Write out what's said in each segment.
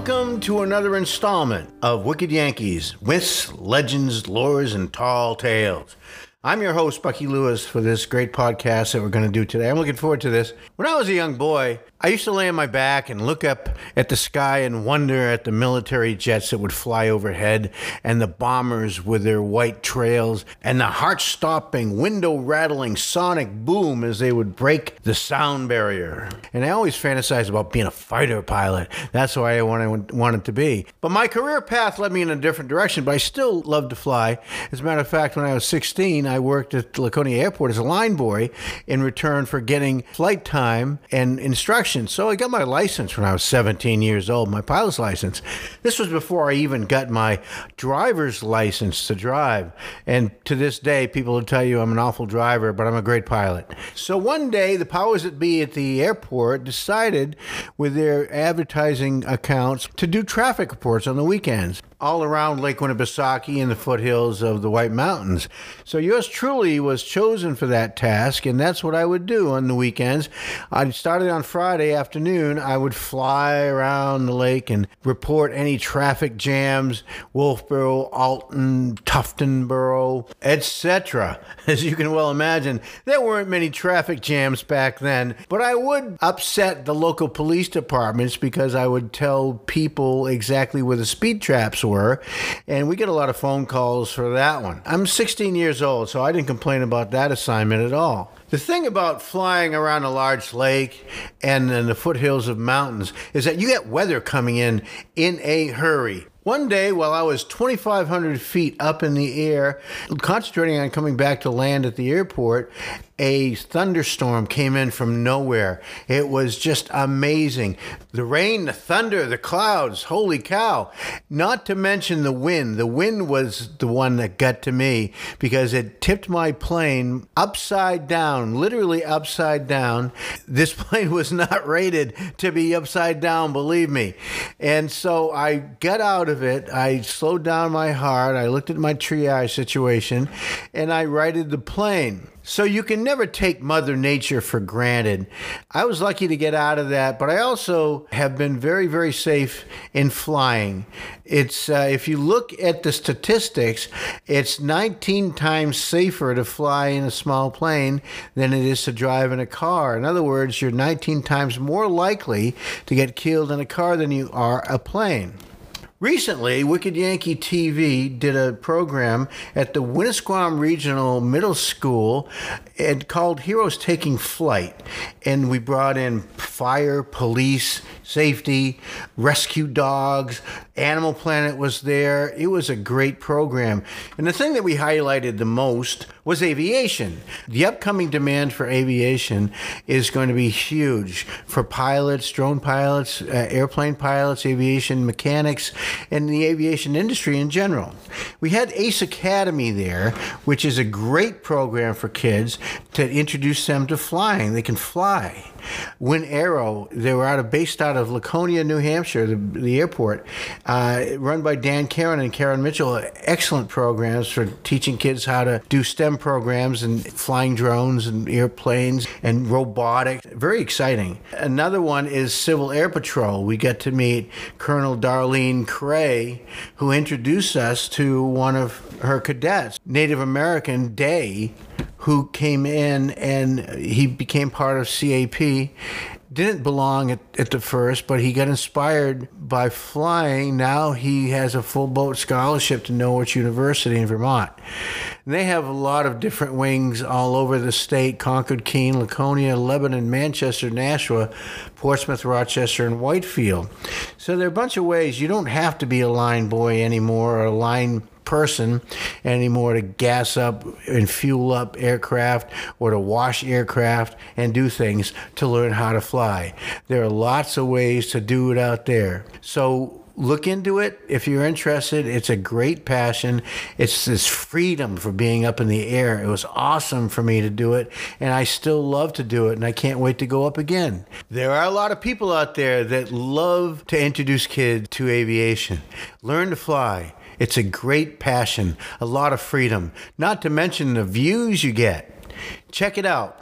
Welcome to another installment of Wicked Yankees Myths, Legends, Lores, and Tall Tales. I'm your host, Bucky Lewis, for this great podcast that we're going to do today. I'm looking forward to this. When I was a young boy, I used to lay on my back and look up at the sky and wonder at the military jets that would fly overhead and the bombers with their white trails and the heart stopping, window rattling sonic boom as they would break the sound barrier. And I always fantasized about being a fighter pilot. That's why I wanted, wanted to be. But my career path led me in a different direction, but I still loved to fly. As a matter of fact, when I was 16, I worked at Laconia Airport as a line boy in return for getting flight time and instruction so I got my license when I was 17 years old, my pilot's license. This was before I even got my driver's license to drive. And to this day, people will tell you I'm an awful driver, but I'm a great pilot. So one day, the powers that be at the airport decided with their advertising accounts to do traffic reports on the weekends all around Lake Winnipesaukee and the foothills of the White Mountains. So yours truly was chosen for that task, and that's what I would do on the weekends. I started on Friday afternoon. I would fly around the lake and report any traffic jams, Wolfeboro, Alton, Tuftonboro, etc. As you can well imagine, there weren't many traffic jams back then, but I would upset the local police departments because I would tell people exactly where the speed traps were And we get a lot of phone calls for that one. I'm 16 years old, so I didn't complain about that assignment at all. The thing about flying around a large lake and in the foothills of mountains is that you get weather coming in in a hurry. One day, while I was 2,500 feet up in the air, concentrating on coming back to land at the airport, a thunderstorm came in from nowhere. It was just amazing. The rain, the thunder, the clouds, holy cow. Not to mention the wind. The wind was the one that got to me because it tipped my plane upside down, literally upside down. This plane was not rated to be upside down, believe me. And so I got out of it. I slowed down my heart. I looked at my triage situation and I righted the plane. So you can never take Mother Nature for granted. I was lucky to get out of that, but I also have been very, very safe in flying. It's uh, if you look at the statistics, it's 19 times safer to fly in a small plane than it is to drive in a car. In other words, you're 19 times more likely to get killed in a car than you are a plane. Recently, Wicked Yankee TV did a program at the Winnisquam Regional Middle School and called Heroes Taking Flight. And we brought in fire, police, safety, rescue dogs, Animal Planet was there. It was a great program. And the thing that we highlighted the most was aviation. The upcoming demand for aviation is going to be huge for pilots, drone pilots, uh, airplane pilots, aviation mechanics, and the aviation industry in general. We had Ace Academy there, which is a great program for kids to introduce them to flying. They can fly. Win They were out of based out of Laconia, New Hampshire, the, the airport, uh, run by Dan Karen and Karen Mitchell. Excellent programs for teaching kids how to do STEM programs and flying drones and airplanes and robotics. Very exciting. Another one is Civil Air Patrol. We get to meet Colonel Darlene Cray, who introduced us to one of her cadets, Native American Day, who came in and he became part of CAP. Didn't belong at, at the first, but he got inspired by flying. Now he has a full boat scholarship to Norwich University in Vermont. And they have a lot of different wings all over the state Concord, Keene, Laconia, Lebanon, Manchester, Nashua, Portsmouth, Rochester, and Whitefield. So there are a bunch of ways. You don't have to be a line boy anymore or a line person anymore to gas up and fuel up aircraft or to wash aircraft and do things to learn how to fly. There are lots of ways to do it out there. So look into it if you're interested. It's a great passion. It's this freedom for being up in the air. It was awesome for me to do it, and I still love to do it, and I can't wait to go up again. There are a lot of people out there that love to introduce kids to aviation. Learn to fly. It's a great passion, a lot of freedom, not to mention the views you get. Check it out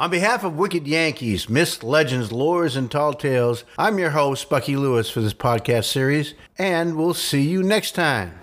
On behalf of Wicked Yankees, Myths, Legends, Lores, and Tall Tales, I'm your host, Bucky Lewis, for this podcast series, and we'll see you next time.